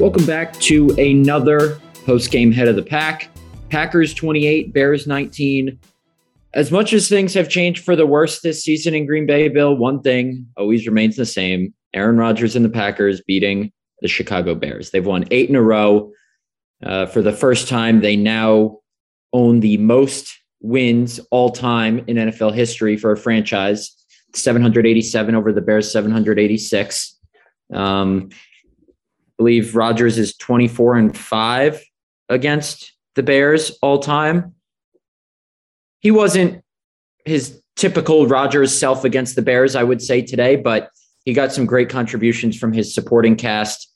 Welcome back to another post game head of the pack. Packers 28, Bears 19. As much as things have changed for the worse this season in Green Bay, Bill, one thing always remains the same Aaron Rodgers and the Packers beating the Chicago Bears. They've won eight in a row. Uh, for the first time, they now own the most wins all time in NFL history for a franchise 787 over the Bears, 786. Um, believe Rodgers is 24 and 5 against the Bears all time. He wasn't his typical Rodgers self against the Bears, I would say today, but he got some great contributions from his supporting cast.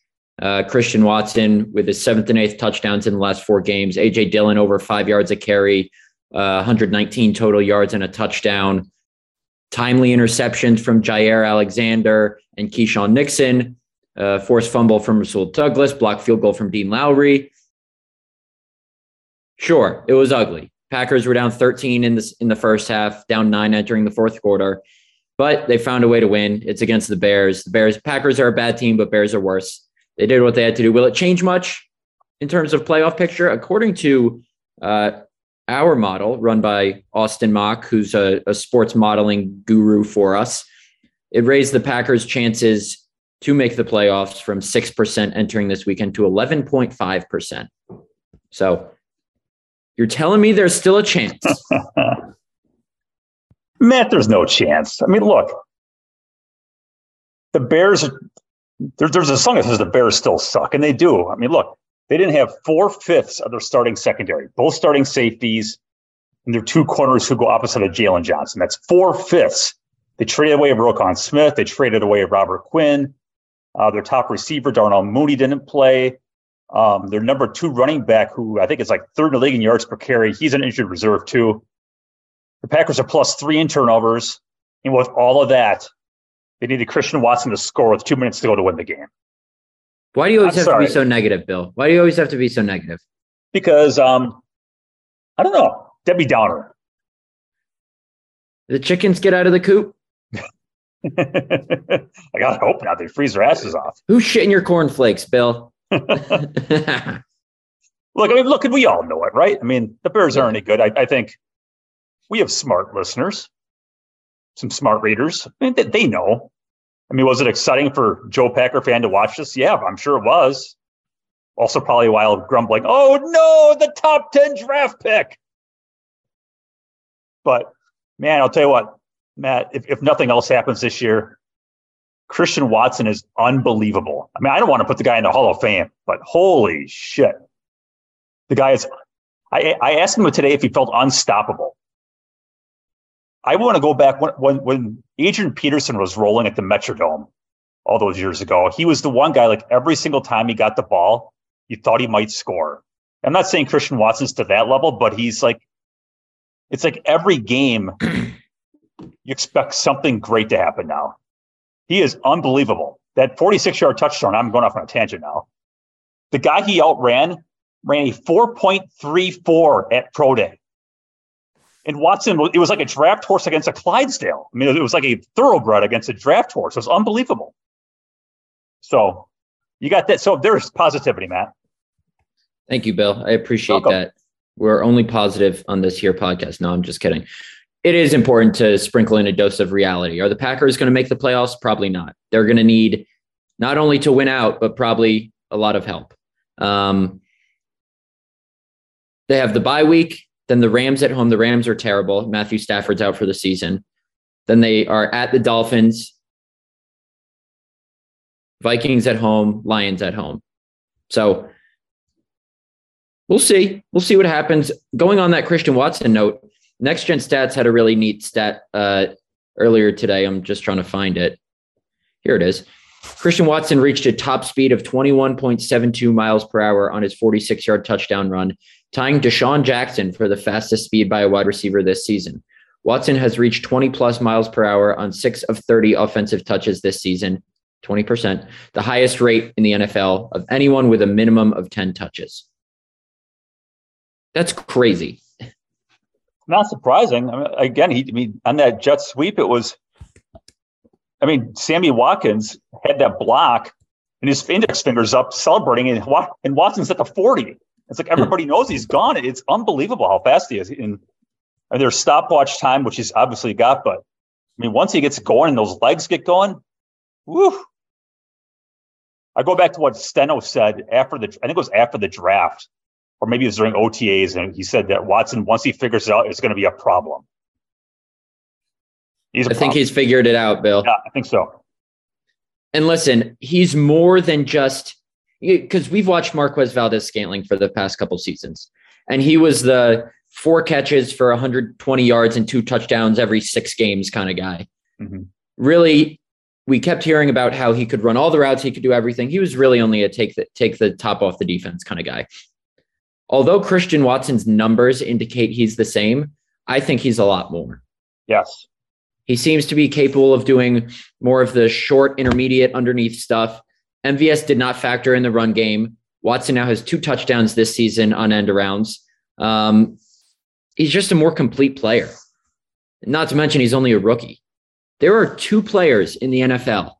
Uh, Christian Watson with his seventh and eighth touchdowns in the last four games. AJ Dillon over five yards a carry, uh, 119 total yards and a touchdown. Timely interceptions from Jaire Alexander and Keisean Nixon uh, forced fumble from Rasul Douglas, blocked field goal from Dean Lowry. Sure, it was ugly. Packers were down 13 in this in the first half, down nine entering the fourth quarter, but they found a way to win. It's against the Bears. The Bears, Packers are a bad team, but Bears are worse. They did what they had to do. Will it change much in terms of playoff picture? According to uh, our model, run by Austin Mock, who's a, a sports modeling guru for us, it raised the Packers' chances to make the playoffs from 6% entering this weekend to 11.5%. So you're telling me there's still a chance? Matt, there's no chance. I mean, look, the Bears, there, there's a song that says the Bears still suck, and they do. I mean, look, they didn't have four fifths of their starting secondary, both starting safeties, and their two corners who go opposite of Jaylon Johnson. That's four fifths. They traded away Roquan Smith. They traded away Robert Quinn. Uh, their top receiver, Darnell Mooney, didn't play. Um, their number two running back, who I think is like third in the league in yards per carry, he's an injured reserve too. The Packers are plus three in turnovers. And with all of that, they needed Christian Watson to score with two minutes to go to win the game. Why do you always I'm have sorry. to be so negative, Bill? Why do you always have to be so negative? Because um, I don't know, Debbie Downer. The chickens get out of the coop. I gotta hope not. They freeze their asses off. Who's shitting your cornflakes, Bill? look, I mean, look, we all know it, right? I mean, the Bears aren't any good. I, I think we have smart listeners, some smart readers. I mean, they, they know. I mean, was it exciting for Joe Packer fan to watch this? Yeah, I'm sure it was. Also, probably a while grumbling, oh no, the top 10 draft pick. But man, I'll tell you what, Matt, if, if nothing else happens this year, Christian Watson is unbelievable. I mean, I don't want to put the guy in the Hall of Fame, but holy shit. The guy is, I, I asked him today if he felt unstoppable. I want to go back when, when, when Adrian Peterson was rolling at the Metrodome all those years ago. He was the one guy, like every single time he got the ball, you thought he might score. I'm not saying Christian Watson's to that level, but he's like, it's like every game you expect something great to happen now. He is unbelievable. that 46 yard touchdown. I'm going off on a tangent now. The guy he outran ran a 4.34 at Pro Day. And Watson, it was like a draft horse against a Clydesdale. I mean, it was like a thoroughbred against a draft horse. It was unbelievable. So you got that. So there's positivity, Matt. Thank you, Bill. I appreciate Welcome. that. We're only positive on this here podcast. No, I'm just kidding. It is important to sprinkle in a dose of reality. Are the Packers going to make the playoffs? Probably not. They're going to need not only to win out, but probably a lot of help. Um, they have the bye week, then the Rams at home. The Rams are terrible. Matthew Stafford's out for the season. Then they are at the Dolphins, Vikings at home, Lions at home. So we'll see. We'll see what happens. Going on that Christian Watson note, Next Gen Stats had a really neat stat uh, earlier today. I'm just trying to find it. Here it is. Christian Watson reached a top speed of 21.72 miles per hour on his 46 yard touchdown run, tying DeSean Jackson for the fastest speed by a wide receiver this season. Watson has reached 20 plus miles per hour on six of 30 offensive touches this season, 20%, the highest rate in the NFL of anyone with a minimum of 10 touches. That's crazy. Not surprising. I mean, again, he I mean on that jet sweep, it was I mean, Sammy Watkins had that block and his index fingers up celebrating, and, and Watson's at the 40. It's like everybody knows he's gone. It's unbelievable how fast he is. And, and there's stopwatch time, which he's obviously got, but I mean, once he gets going and those legs get going, whoo. I go back to what Steno said after the, I think it was after the draft, or maybe it was during OTAs, and he said that Watson, once he figures it out, it's going to be a problem. He's I think he's figured it out, Bill. Yeah, I think so. And listen, he's more than just because we've watched Marquez Valdes-Scantling for the past couple seasons, and he was the four catches for 120 yards and two touchdowns every six games kind of guy. Mm-hmm. Really, we kept hearing about how he could run all the routes, he could do everything. He was really only a take the take the top off the defense kind of guy. Although Christian Watson's numbers indicate he's the same, I think he's a lot more. Yes. He seems to be capable of doing more of the short, intermediate, underneath stuff. MVS did not factor in the run game. Watson now has two touchdowns this season on end arounds. Um, he's just a more complete player. Not to mention, he's only a rookie. There are two players in the NFL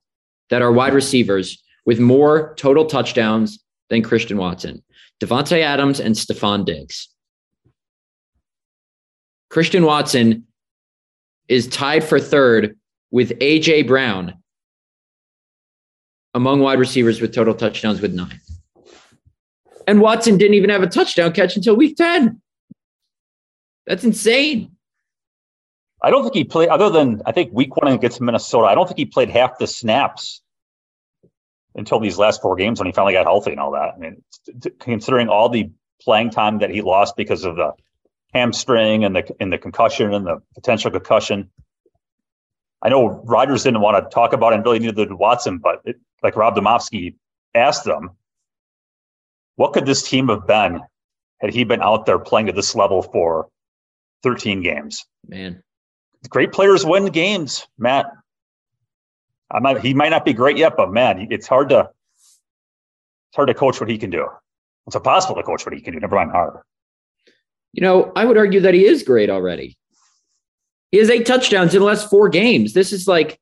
that are wide receivers with more total touchdowns than Christian Watson Davante Adams and Stefon Diggs. Christian Watson is tied for third with A.J. Brown among wide receivers with total touchdowns with nine. And Watson didn't even have a touchdown catch until week 10. That's insane. I don't think he played, other than I think week one against Minnesota, I don't think he played half the snaps until these last four games when he finally got healthy and all that. I mean, considering all the playing time that he lost because of the hamstring and the and the concussion and the potential concussion. I know Rodgers didn't want to talk about it, and really neither did Watson, but it, like Rob Demovsky asked them, what could this team have been had he been out there playing at this level for 13 games? Man, great players win games, Matt. I might, he might not be great yet, but man, it's hard to it's hard to coach what he can do. It's impossible to coach what he can do. Never mind hard. You know, I would argue that he is great already. He has eight touchdowns in the last four games. This is like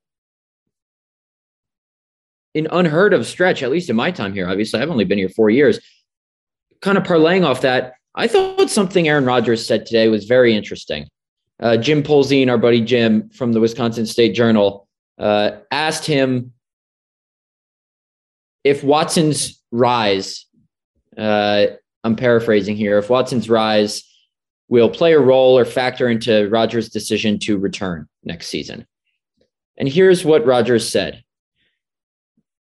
an unheard of stretch, at least in my time here. Obviously, I've only been here four years. Kind of parlaying off that, I thought something Aaron Rodgers said today was very interesting. Uh, Jim Polzin, our buddy Jim from the Wisconsin State Journal, uh, asked him if Watson's rise, uh, I'm paraphrasing here, if Watson's rise will play a role or factor into Rodgers' decision to return next season. And here's what Rodgers said.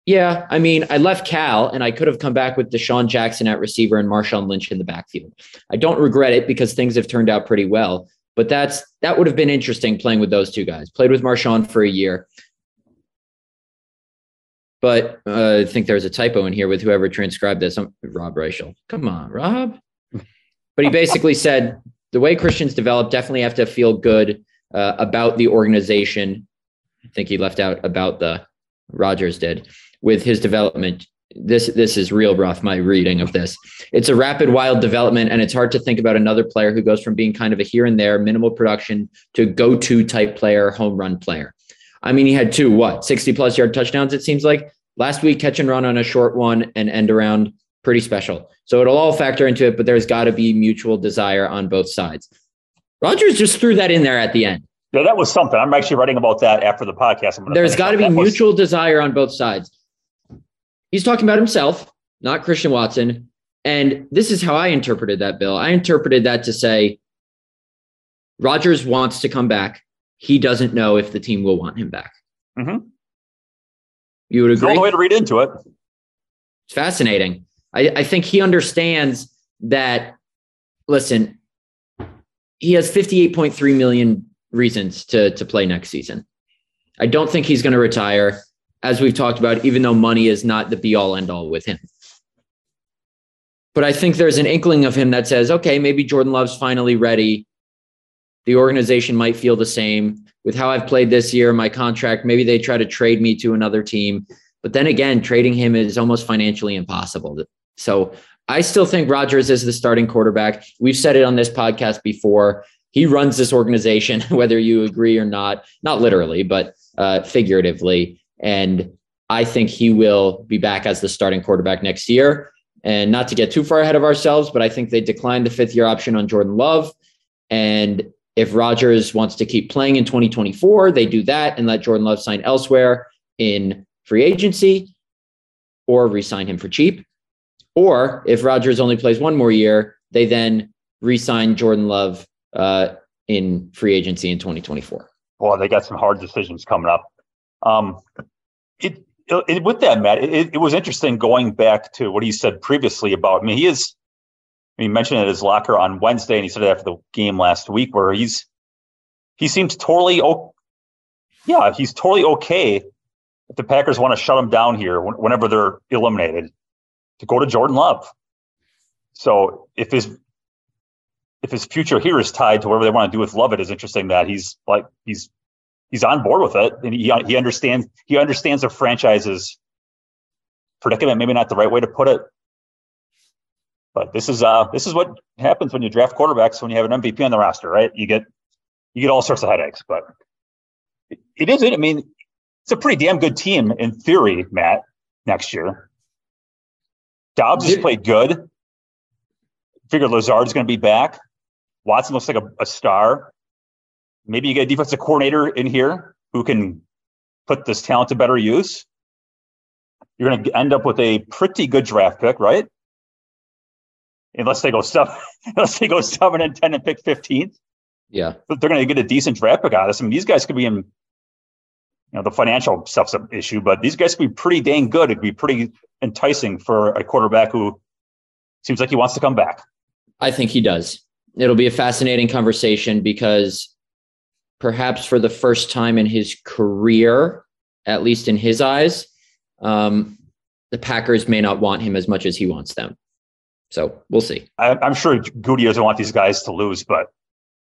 Yeah, I mean, I left Cal and I could have come back with DeSean Jackson at receiver and Marshawn Lynch in the backfield. I don't regret it because things have turned out pretty well. But that's that would have been interesting playing with those two guys. Played with Marshawn for a year. But uh, I think there's a typo in here with whoever transcribed this. I'm, Rob Reischel. Come on, Rob. But he basically said the way Christians develop definitely have to feel good uh, about the organization. I think he left out about the Rodgers did. with his development. This this is real rough. My reading of this. It's a rapid, wild development, and it's hard to think about another player who goes from being kind of a here and there, minimal production to go to type player, home run player. I mean, he had two what sixty plus yard touchdowns. It seems like last week, catch and run on a short one and end around, pretty special. So it'll all factor into it, but there's got to be mutual desire on both sides. Rodgers just threw that in there at the end. Yeah, that was something. I'm actually writing about that after the podcast. There's got to be mutual was... desire on both sides. He's talking about himself, not Christian Watson. And this is how I interpreted that, Bill. I interpreted that to say Rodgers wants to come back. He doesn't know if the team will want him back. Mm-hmm. You would agree? No way to read into it. It's fascinating. I, I think he understands that, listen, he has 58.3 million reasons to, to play next season. I don't think he's going to retire, as we've talked about, even though money is not the be all end all with him. But I think there's an inkling of him that says, okay, maybe Jordan Love's finally ready. The organization might feel the same with how I've played this year, my contract. Maybe they try to trade me to another team. But then again, trading him is almost financially impossible. So I still think Rodgers is the starting quarterback. We've said it on this podcast before. He runs this organization, whether you agree or not, not literally, but uh, figuratively. And I think he will be back as the starting quarterback next year. And not to get too far ahead of ourselves, but I think they declined the fifth year option on Jordan Love. And if Rodgers wants to keep playing in 2024, they do that and let Jordan Love sign elsewhere in free agency or resign him for cheap. Or if Rodgers only plays one more year, they then re-sign Jordan Love uh, in free agency in 2024. Well, they got some hard decisions coming up. Um, it it, with that, Matt, it, it was interesting going back to what he said previously about. I mean, he is. He mentioned at his locker on Wednesday, and he said it after the game last week, where he's he seems totally oh, yeah, he's totally okay if the Packers want to shut him down here whenever they're eliminated to go to Jordan Love. So if his if his future here is tied to whatever they want to do with Love, it is interesting that he's like he's he's on board with it, and he he understands he understands the franchise's predicament. Maybe not the right way to put it, but this is uh this is what happens when you draft quarterbacks when you have an MVP on the roster, right? You get you get all sorts of headaches, but it, it is. I mean, it's a pretty damn good team in theory, Matt. Next year, Doubs has played good. Figure Lazard's going to be back. Watson looks like a, a star. Maybe you get a defensive coordinator in here who can put this talent to better use. You're going to end up with a pretty good draft pick, right? Unless they go seven, unless they go seven and ten and pick fifteenth. Yeah, but they're going to get a decent draft pick out of this. I mean, these guys could be in. You know, the financial stuff's an issue, but these guys could be pretty dang good. It'd be pretty enticing for a quarterback who seems like he wants to come back. I think he does. It'll be a fascinating conversation because perhaps for the first time in his career, at least in his eyes, um, the Packers may not want him as much as he wants them. So we'll see. I, am sure Gutey doesn't want these guys to lose, but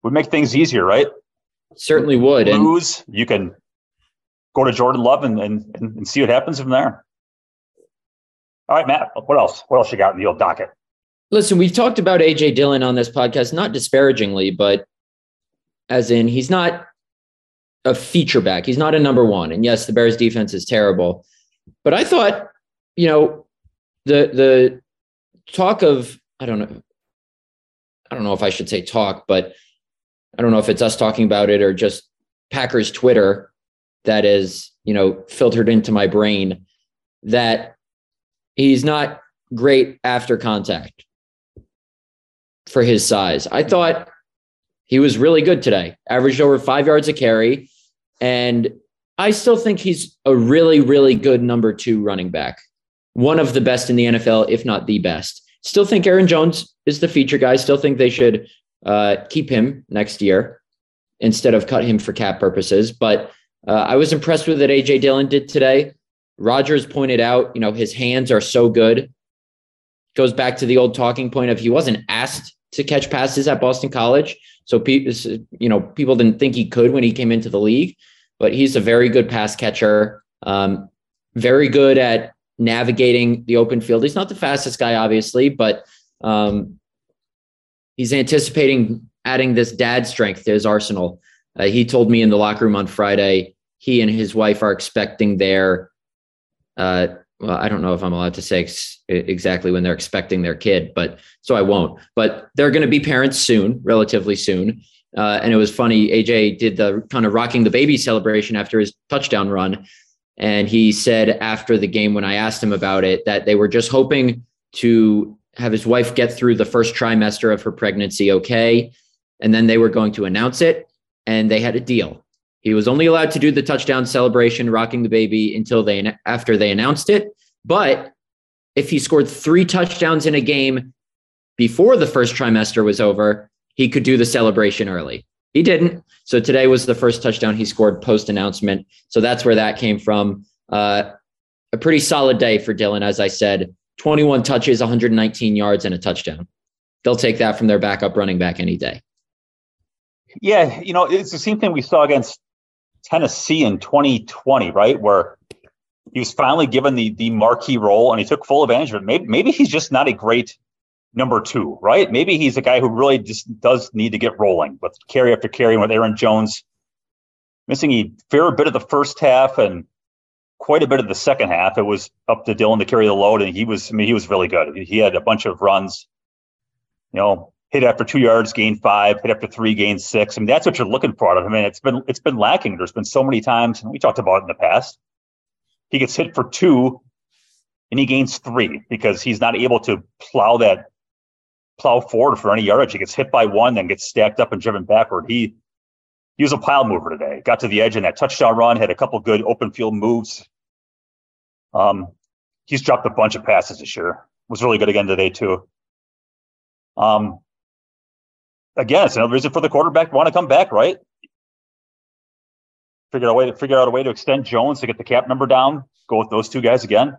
would make things easier, right? Certainly would. Lose, and you can go to Jordan Love and, and, and see what happens from there. All right, Matt, what else? What else you got in the old docket? Listen, we've talked about AJ Dillon on this podcast, not disparagingly, but as in he's not a feature back. He's not a number one. And yes, the Bears defense is terrible. But I thought, you know, the the talk of I don't know, I don't know if I should say talk, but I don't know if it's us talking about it or just Packers Twitter that is, you know, filtered into my brain that he's not great after contact for his size. I thought he was really good today, averaged over five yards a carry. And I still think he's a really, really good number two running back. One of the best in the NFL, if not the best. Still think Aaron Jones is the feature guy. Still think they should uh, keep him next year instead of cut him for cap purposes. But uh, I was impressed with what AJ Dillon did today. Rodgers pointed out, you know, his hands are so good. Goes back to the old talking point of he wasn't asked to catch passes at Boston College. So people, you know, people didn't think he could when he came into the league, but he's a very good pass catcher. Um, very good at navigating the open field. He's not the fastest guy, obviously, but um, he's anticipating adding this dad strength to his arsenal. Uh, he told me in the locker room on Friday he and his wife are expecting their uh, well, I don't know if I'm allowed to say ex- exactly when they're expecting their kid, but so I won't. But they're going to be parents soon, relatively soon. Uh, and it was funny. AJ did the kind of rocking the baby celebration after his touchdown run. And he said after the game, when I asked him about it, that they were just hoping to have his wife get through the first trimester of her pregnancy okay. And then they were going to announce it. And they had a deal. He was only allowed to do the touchdown celebration, rocking the baby until they after they announced it. But if he scored three touchdowns in a game before the first trimester was over, he could do the celebration early. He didn't. So today was the first touchdown he scored post announcement. So that's where that came from. Uh, a pretty solid day for Dillon, as I said 21 touches, 119 yards, and a touchdown. They'll take that from their backup running back any day. Yeah, you know, it's the same thing we saw against Tennessee in 2020, right? Where he was finally given the the marquee role and he took full advantage of it. Maybe maybe he's just not a great number two, right? Maybe he's a guy who really just does need to get rolling with carry after carry with Aaron Jones missing a fair bit of the first half and quite a bit of the second half. It was up to Dillon to carry the load, and he was I mean he was really good. He had a bunch of runs, you know, hit after two yards, gain five, hit after three, gain six. I mean, that's what you're looking for out of him. Mean, it's been it's been lacking. There's been so many times, and we talked about it in the past. He gets hit for two and he gains three because he's not able to plow that plow forward for any yardage. He gets hit by one, then gets stacked up and driven backward. He he was a pile mover today. Got to the edge in that touchdown run, had a couple good open field moves. Um, he's dropped a bunch of passes this year. Was really good again today too. Um, again, it's another reason for the quarterback to want to come back, right? Figure out a way to figure out a way to extend Jones to get the cap number down. Go with those two guys again.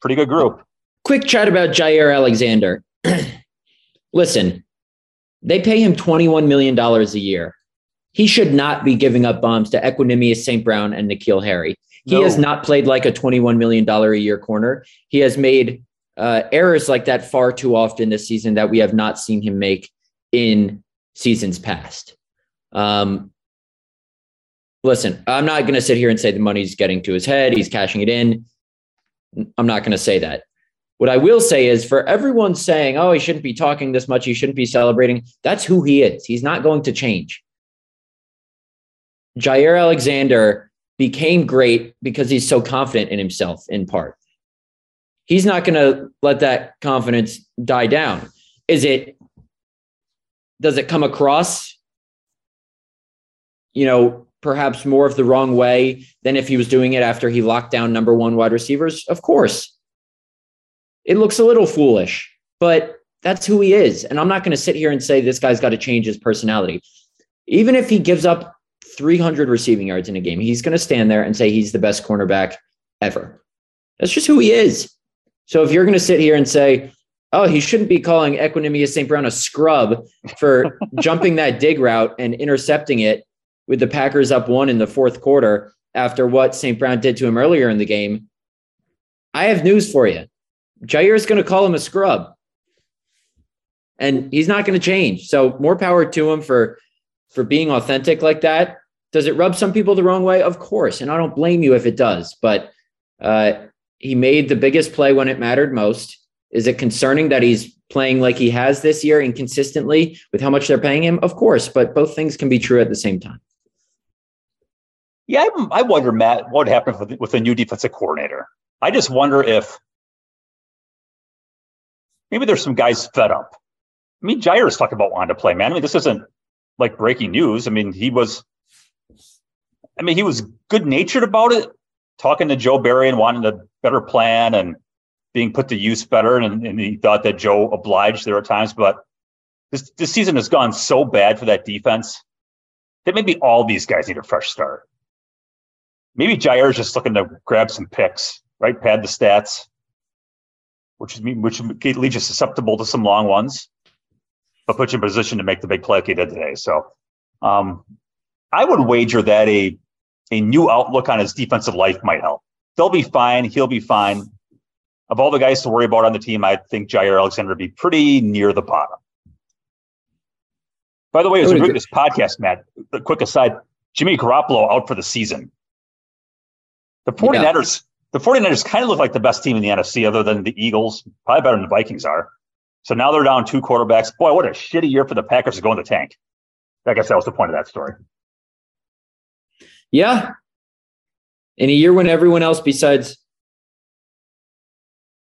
Pretty good group. Quick chat about Jaire Alexander. Listen, they pay him $21 million a year. He should not be giving up bombs to Equanimeous St. Brown and N'Keal Harry. He no. has not played like a $21 million a year corner. He has made uh, errors like that far too often this season that we have not seen him make in seasons past. Um, listen, I'm not going to sit here and say the money's getting to his head, he's cashing it in. I'm not going to say that. What I will say is for everyone saying, oh, he shouldn't be talking this much, he shouldn't be celebrating, that's who he is. He's not going to change. Jaire Alexander became great because he's so confident in himself, in part. He's not going to let that confidence die down. Is it does it come across you know perhaps more of the wrong way than if he was doing it after he locked down number one wide receivers? Of course. It looks a little foolish but that's who he is. And i'm not going to sit here and say this guy's got to change his personality. Even if he gives up 300 receiving yards in a game he's going to stand there and say he's the best cornerback ever. That's just who he is. So if you're going to sit here and say oh, he shouldn't be calling Equanimeous St. Brown a scrub for jumping that dig route and intercepting it with the Packers up one in the fourth quarter after what St. Brown did to him earlier in the game. I have news for you. Jaire is going to call him a scrub. And he's not going to change. So more power to him for for being authentic like that. Does it rub some people the wrong way? Of course. And I don't blame you if it does. But uh, he made the biggest play when it mattered most is it concerning that he's playing like he has this year inconsistently with how much they're paying him? Of course, but both things can be true at the same time. Yeah, I, I wonder, Matt, what happened with, with a new defensive coordinator. I just wonder if maybe there's some guys fed up. I mean, Jaire's talking about wanting to play, man. I mean, this isn't like breaking news. I mean, he was, I mean, he was good natured about it, talking to Joe Barry and wanting a better plan and being put to use better, and, and he thought that Joe obliged there at times. But this this season has gone so bad for that defense that maybe all these guys need a fresh start. Maybe Jaire is just looking to grab some picks, right? Pad the stats, which is which leaves you susceptible to some long ones, but put you in position to make the big play like he did today. So, um, I would wager that a a new outlook on his defensive life might help. they'll be fine. He'll be fine. Of all the guys to worry about on the team, I think Jaire Alexander would be pretty near the bottom. By the way, as we doing this podcast, Matt, a quick aside, Jimmy Garoppolo out for the season. The 49ers, yeah. the 49ers kind of look like the best team in the NFC other than the Eagles, probably better than the Vikings are. So now they're down two quarterbacks. Boy, what a shitty year for the Packers to go in the tank. I guess that was the point of that story. Yeah. In a year when everyone else besides,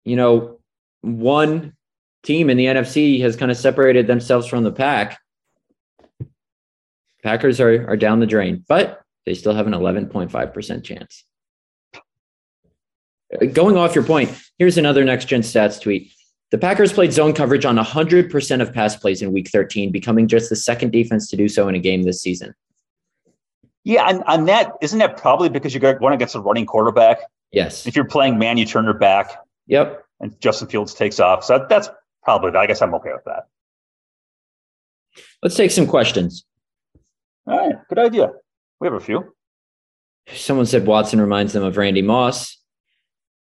you know, one team in the NFC has kind of separated themselves from the pack, Packers are, are down the drain, but they still have an 11.5% chance. Going off your point, here's another next gen stats tweet. The Packers played zone coverage on 100% of pass plays in week 13, becoming just the second defense to do so in a game this season. Yeah, and on that, isn't that probably because you're going against a running quarterback? Yes. If you're playing man, you turn your back. Yep. And Justin Fields takes off. So that's probably, I guess I'm okay with that. Let's take some questions. All right, good idea. We have a few. Someone said Watson reminds them of Randy Moss.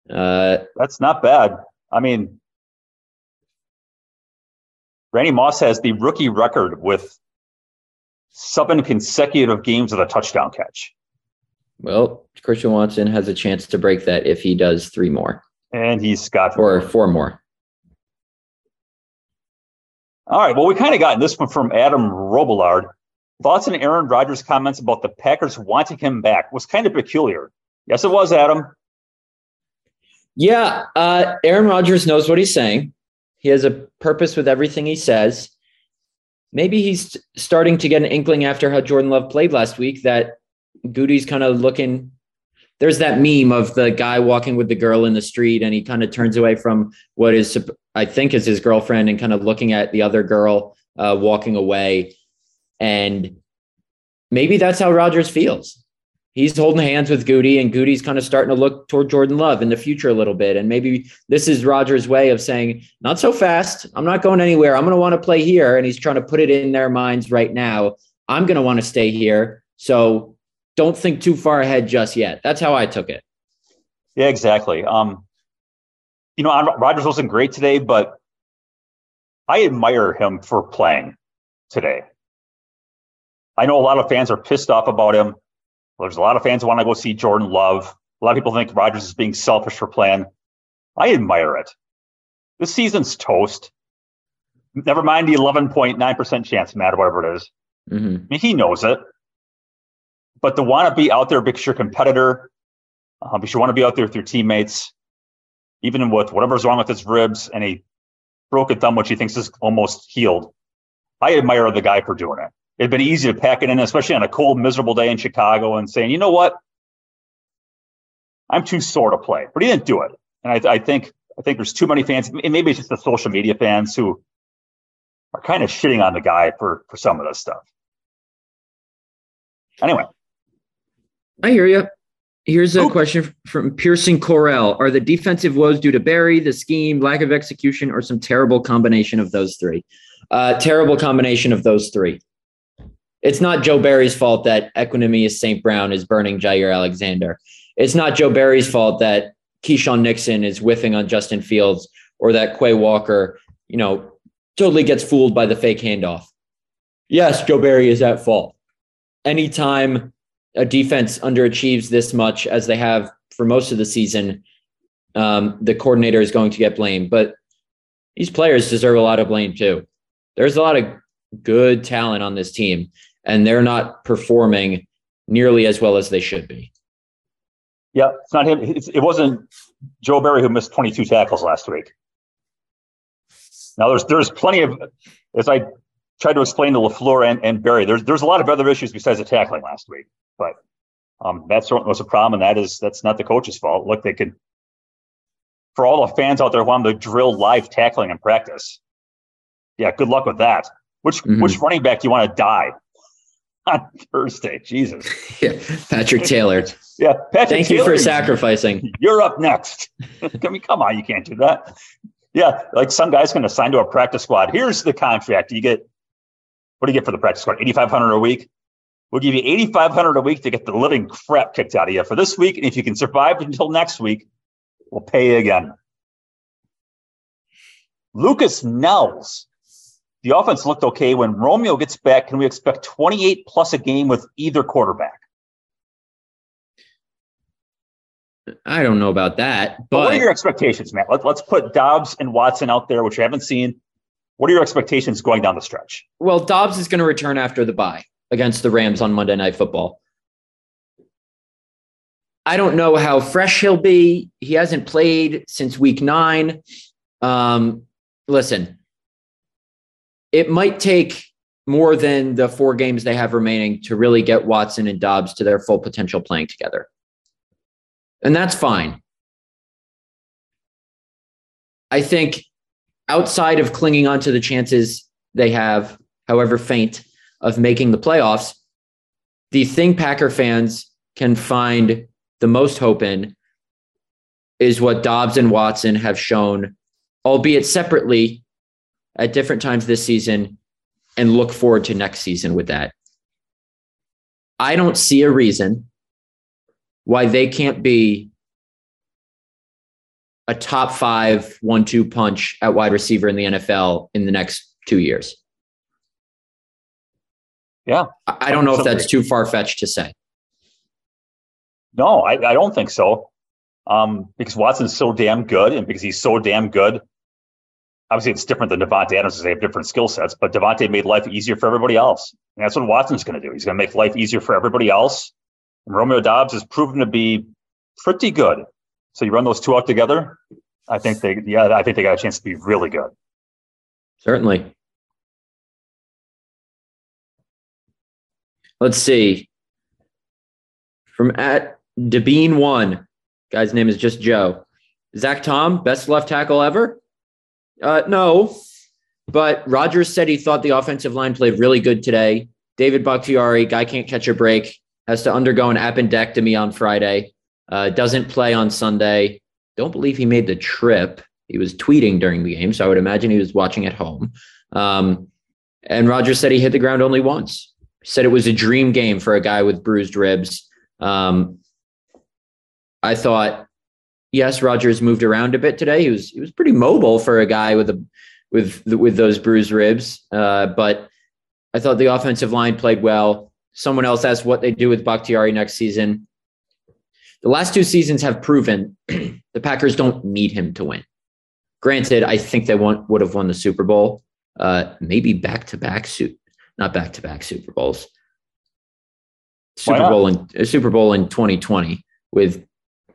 Uh, that's not bad. I mean, Randy Moss has the rookie record with seven consecutive games with a touchdown catch. Well, Christian Watson has a chance to break that if he does three more. And he's got or four more. All right. Well, we kind of got this one from Adam Robillard. Thoughts on Aaron Rodgers' comments about the Packers wanting him back was kind of peculiar. Yes, it was, Adam. Yeah, uh, Aaron Rodgers knows what he's saying. He has a purpose with everything he says. Maybe he's starting to get an inkling after how Jordan Love played last week that Gutey's kind of looking. There's that meme of the guy walking with the girl in the street, and he kind of turns away from what is, I think, is his girlfriend, and kind of looking at the other girl uh, walking away. And maybe that's how Rodgers feels he's holding hands with Gutey, and Gutey's kind of starting to look toward Jordan Love in the future a little bit. And maybe this is Rodgers way of saying, not so fast. I'm not going anywhere. I'm going to want to play here. And he's trying to put it in their minds right now. I'm going to want to stay here. So don't think too far ahead just yet. That's how I took it. Yeah, exactly. Um, you know, Rodgers wasn't great today, but I admire him for playing today. I know a lot of fans are pissed off about him. There's a lot of fans who want to go see Jordan Love. A lot of people think Rodgers is being selfish for playing. I admire it. This season's toast. Never mind the 11.9% chance, Matt, whatever it is. Mm-hmm. I mean, he knows it. But to want to be out there because you're a competitor, uh, because you want to be out there with your teammates, even with whatever's wrong with his ribs and a thumb, which he thinks is almost healed. I admire the guy for doing it it'd been easy to pack it in, especially on a cold, miserable day in Chicago, and saying, you know what, I'm too sore to play. But he didn't do it, and I, I think I think there's too many fans, and maybe it's just the social media fans who are kind of shitting on the guy for for some of this stuff. Anyway, I hear you. Here's a oh. question from Pearson Corell. Are the defensive woes due to Barry, the scheme, lack of execution, or some terrible combination of those three? Uh, terrible combination of those three it's not Joe Barry's fault that Equanimeous St. Brown is burning Jaire Alexander. It's not Joe Barry's fault that Keisean Nixon is whiffing on Justin Fields or that Quay Walker, you know, totally gets fooled by the fake handoff. Yes, Joe Barry is at fault. Anytime a defense underachieves this much as they have for most of the season, um, the coordinator is going to get blamed. But these players deserve a lot of blame too. There's a lot of good talent on this team and they're not performing nearly as well as they should be. Yeah, it's not him. It's, it wasn't Joe Barry who missed 22 tackles last week. Now there's there's plenty of as I tried to explain to Lafleur and, and Barry. There's there's a lot of other issues besides the tackling last week, but um, that certainly was a problem, and that is that's not the coach's fault. Look, they could for all the fans out there wanting to drill live tackling in practice. Yeah, good luck with that. Which mm-hmm. which running back do you want to die? on Thursday. Jesus. Yeah, Patrick Taylor. yeah, Patrick. Thank Taylor, you for sacrificing. You're up next. I mean, come on, you can't do that. Yeah, like some guy's going to sign to a practice squad. Here's the contract. You get what do you get for the practice squad? Eighty five hundred a week. We'll give you 8500 a week to get the living crap kicked out of you for this week. And if you can survive until next week, we'll pay you again. Lucas Nels. The offense looked okay. When Romeo gets back, can we expect 28 plus a game with either quarterback? I don't know about that. But, but what are your expectations, Matt? Let, let's put Doubs and Watson out there, which you haven't seen. What are your expectations going down the stretch? Well, Doubs is going to return after the bye against the Rams on Monday Night Football. I don't know how fresh he'll be. He hasn't played since week nine. Um, listen, it might take more than the four games they have remaining to really get Watson and Doubs to their full potential playing together. And that's fine. I think outside of clinging on to the chances they have, however faint, of making the playoffs, the thing Packer fans can find the most hope in is what Doubs and Watson have shown, albeit separately at different times this season, and look forward to next season with that. I don't see a reason why they can't be a top five one two punch at wide receiver in the NFL in the next two years. Yeah. I don't know if that's too far fetched to say. No, I, I don't think so. Um, because Watson's so damn good and because he's so damn good. Obviously, it's different than Davante Adams because they have different skill sets, but Davante made life easier for everybody else. And that's what Watson's going to do. He's going to make life easier for everybody else. And Romeo Doubs has proven to be pretty good. So you run those two out together, I think they, yeah, I think they got a chance to be really good. Certainly. Let's see. From at Debeen one, guy's name is just Joe. Zach Tom, best left tackle ever? Uh, no, but Rodgers said he thought the offensive line played really good today. David Bakhtiari, guy can't catch a break, has to undergo an appendectomy on Friday. Uh, doesn't play on Sunday. Don't believe he made the trip. He was tweeting during the game, so I would imagine he was watching at home. Um, and Rodgers said he hit the ground only once said it was a dream game for a guy with bruised ribs. Um, I thought, yes, Rodgers moved around a bit today. He was he was pretty mobile for a guy with a with with those bruised ribs. Uh, but I thought the offensive line played well. Someone else asked what they do with Bakhtiari next season. The last two seasons have proven the Packers don't need him to win. Granted, I think they want, would have won the Super Bowl, uh, maybe back to back suit not back to back Super Bowls. Super Bowl in uh, Super Bowl in 2020 with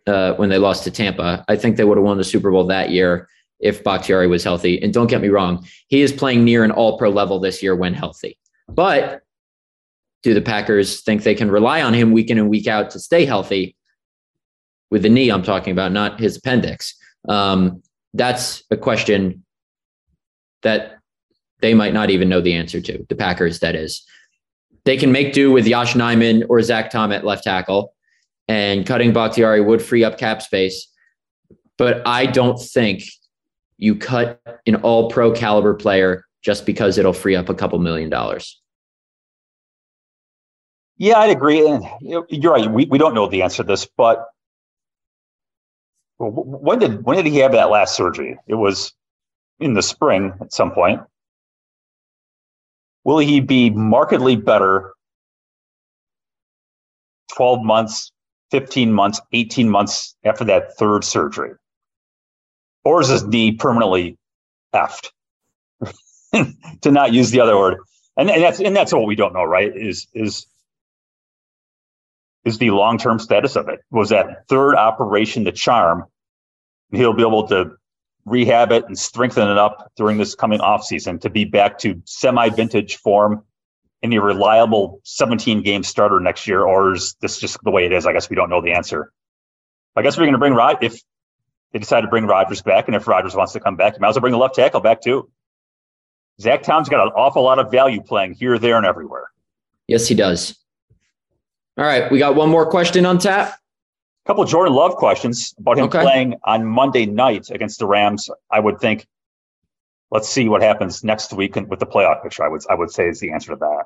uh, when they lost to Tampa. I think they would have won the Super Bowl that year if Bakhtiari was healthy. And don't get me wrong, he is playing near an All Pro level this year when healthy. But do the Packers think they can rely on him week in and week out to stay healthy? With the knee, I'm talking about, not his appendix. Um, that's a question that they might not even know the answer to, the Packers, that is. They can make do with Yosh Nijman or Zach Tom at left tackle, and cutting Bakhtiari would free up cap space. But I don't think you cut an all pro caliber player just because it'll free up a couple million dollars. Yeah, I'd agree. And you're right. We, we don't know the answer to this, but when did when did he have that last surgery? It was in the spring at some point. Will he be markedly better 12 months, 15 months, 18 months after that third surgery? Or is his knee permanently effed? to not use the other word. And, and that's and that's what we don't know, right? Is is is the long-term status of it. Was that third operation the charm? He'll be able to rehab it and strengthen it up during this coming off season to be back to semi-vintage form in a reliable 17 game starter next year, or is this just the way it is? I guess we don't know the answer. I guess we're going to bring Rod if they decide to bring Rodgers back, and if Rodgers wants to come back, you might as well bring the left tackle back too. Zach Tom's got an awful lot of value playing here, there, and everywhere. Yes, he does. All right, we got one more question on tap couple of Jordan Love questions about him okay. playing on Monday night against the Rams. I would think, let's see what happens next week with the playoff picture. I would I would say is the answer to that.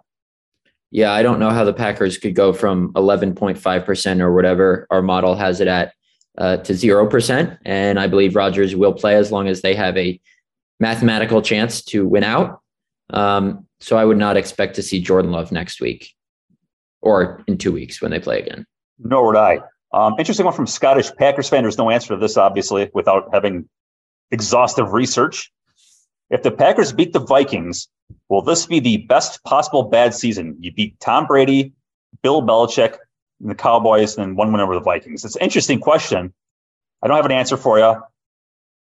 Yeah, I don't know how the Packers could go from 11.5% or whatever our model has it at uh, to 0%. And I believe Rodgers will play as long as they have a mathematical chance to win out. Um, so I would not expect to see Jordan Love next week or in two weeks when they play again. Nor would I. Um, interesting one from Scottish Packers fan. There's no answer to this, obviously, without having exhaustive research. If the Packers beat the Vikings, will this be the best possible bad season? You beat Tom Brady, Bill Belichick, and the Cowboys, and then one win over the Vikings. It's an interesting question. I don't have an answer for you,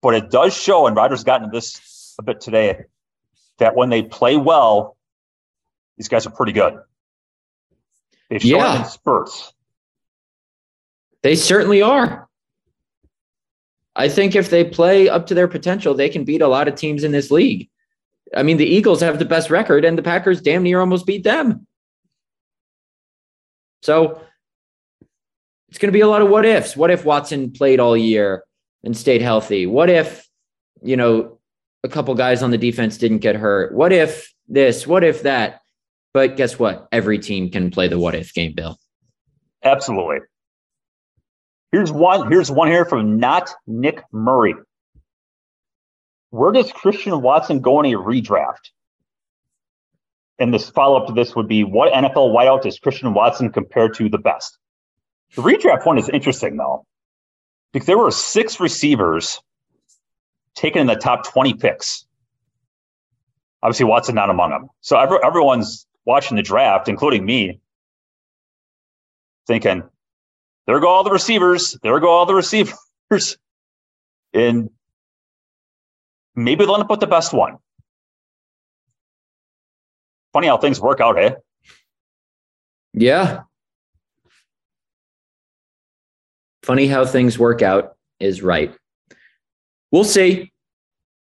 but it does show, and Rodgers got into this a bit today, that when they play well, these guys are pretty good. They've shown yeah. in spurts. They certainly are. I think if they play up to their potential, they can beat a lot of teams in this league. I mean, the Eagles have the best record, and the Packers damn near almost beat them. So it's going to be a lot of what ifs. What if Watson played all year and stayed healthy? What if, you know, a couple guys on the defense didn't get hurt? What if this? What if that? But guess what? Every team can play the what if game, Bill. Absolutely. Here's one. Here's one here from not Nick Murray. Where does Christian Watson go in a redraft? And this follow up to this would be what NFL wideout does Christian Watson compare to the best? The redraft one is interesting though, because there were six receivers taken in the top 20 picks. Obviously, Watson not among them. So every, everyone's watching the draft, including me, thinking, there go all the receivers. There go all the receivers. And maybe they'll end up with the best one. Funny how things work out, eh? Yeah. Funny how things work out is right. We'll see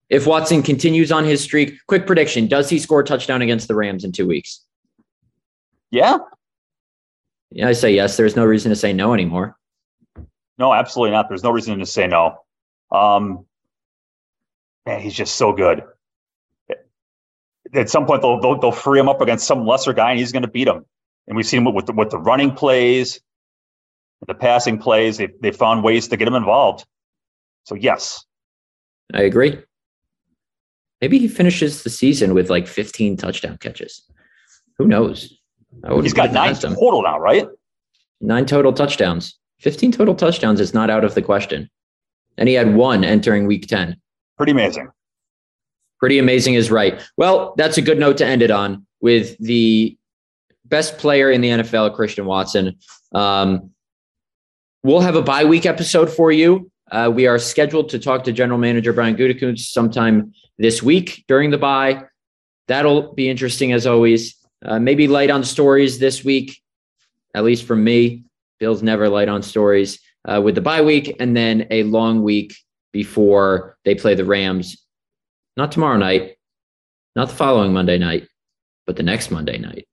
if Watson continues on his streak. Quick prediction Does he score a touchdown against the Rams in two weeks? Yeah, yeah, I say yes. There's no reason to say no anymore. No, absolutely not. There's no reason to say no. Um, man, he's just so good. At some point, they'll, they'll, they'll free him up against some lesser guy, and he's going to beat him. And we've seen him with the, with the running plays, the passing plays. They they found ways to get him involved. So yes, I agree. Maybe he finishes the season with like 15 touchdown catches. Who knows? He's got nine total now, right? Nine total touchdowns. 15 total touchdowns is not out of the question. And he had one entering week 10. Pretty amazing. Pretty amazing is right. Well, that's a good note to end it on with the best player in the NFL, Christian Watson. Um, we'll have a bye week episode for you. Uh, we are scheduled to talk to General Manager Brian Gutekunst sometime this week during the bye. That'll be interesting as always. Uh, maybe light on stories this week, at least from me. Bill's never light on stories uh, with the bye week, and then a long week before they play the Rams. Not tomorrow night, not the following Monday night, but the next Monday night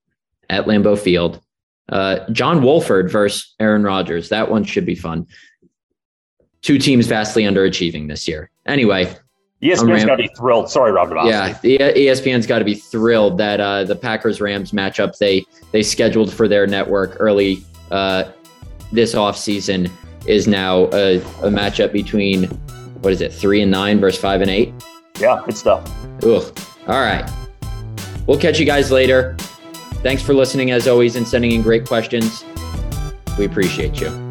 at Lambeau Field. Uh, John Wolford versus Aaron Rodgers. That one should be fun. Two teams vastly underachieving this year. Anyway, ESPN's got to be thrilled. Sorry, Robert. Yeah, ESPN's got to be thrilled that uh, the Packers Rams matchup they they scheduled for their network early uh, this off season is now a, a, matchup between what is it three and nine versus five and eight. Yeah, good stuff. Ugh. All right, we'll catch you guys later. Thanks for listening as always and sending in great questions. We appreciate you.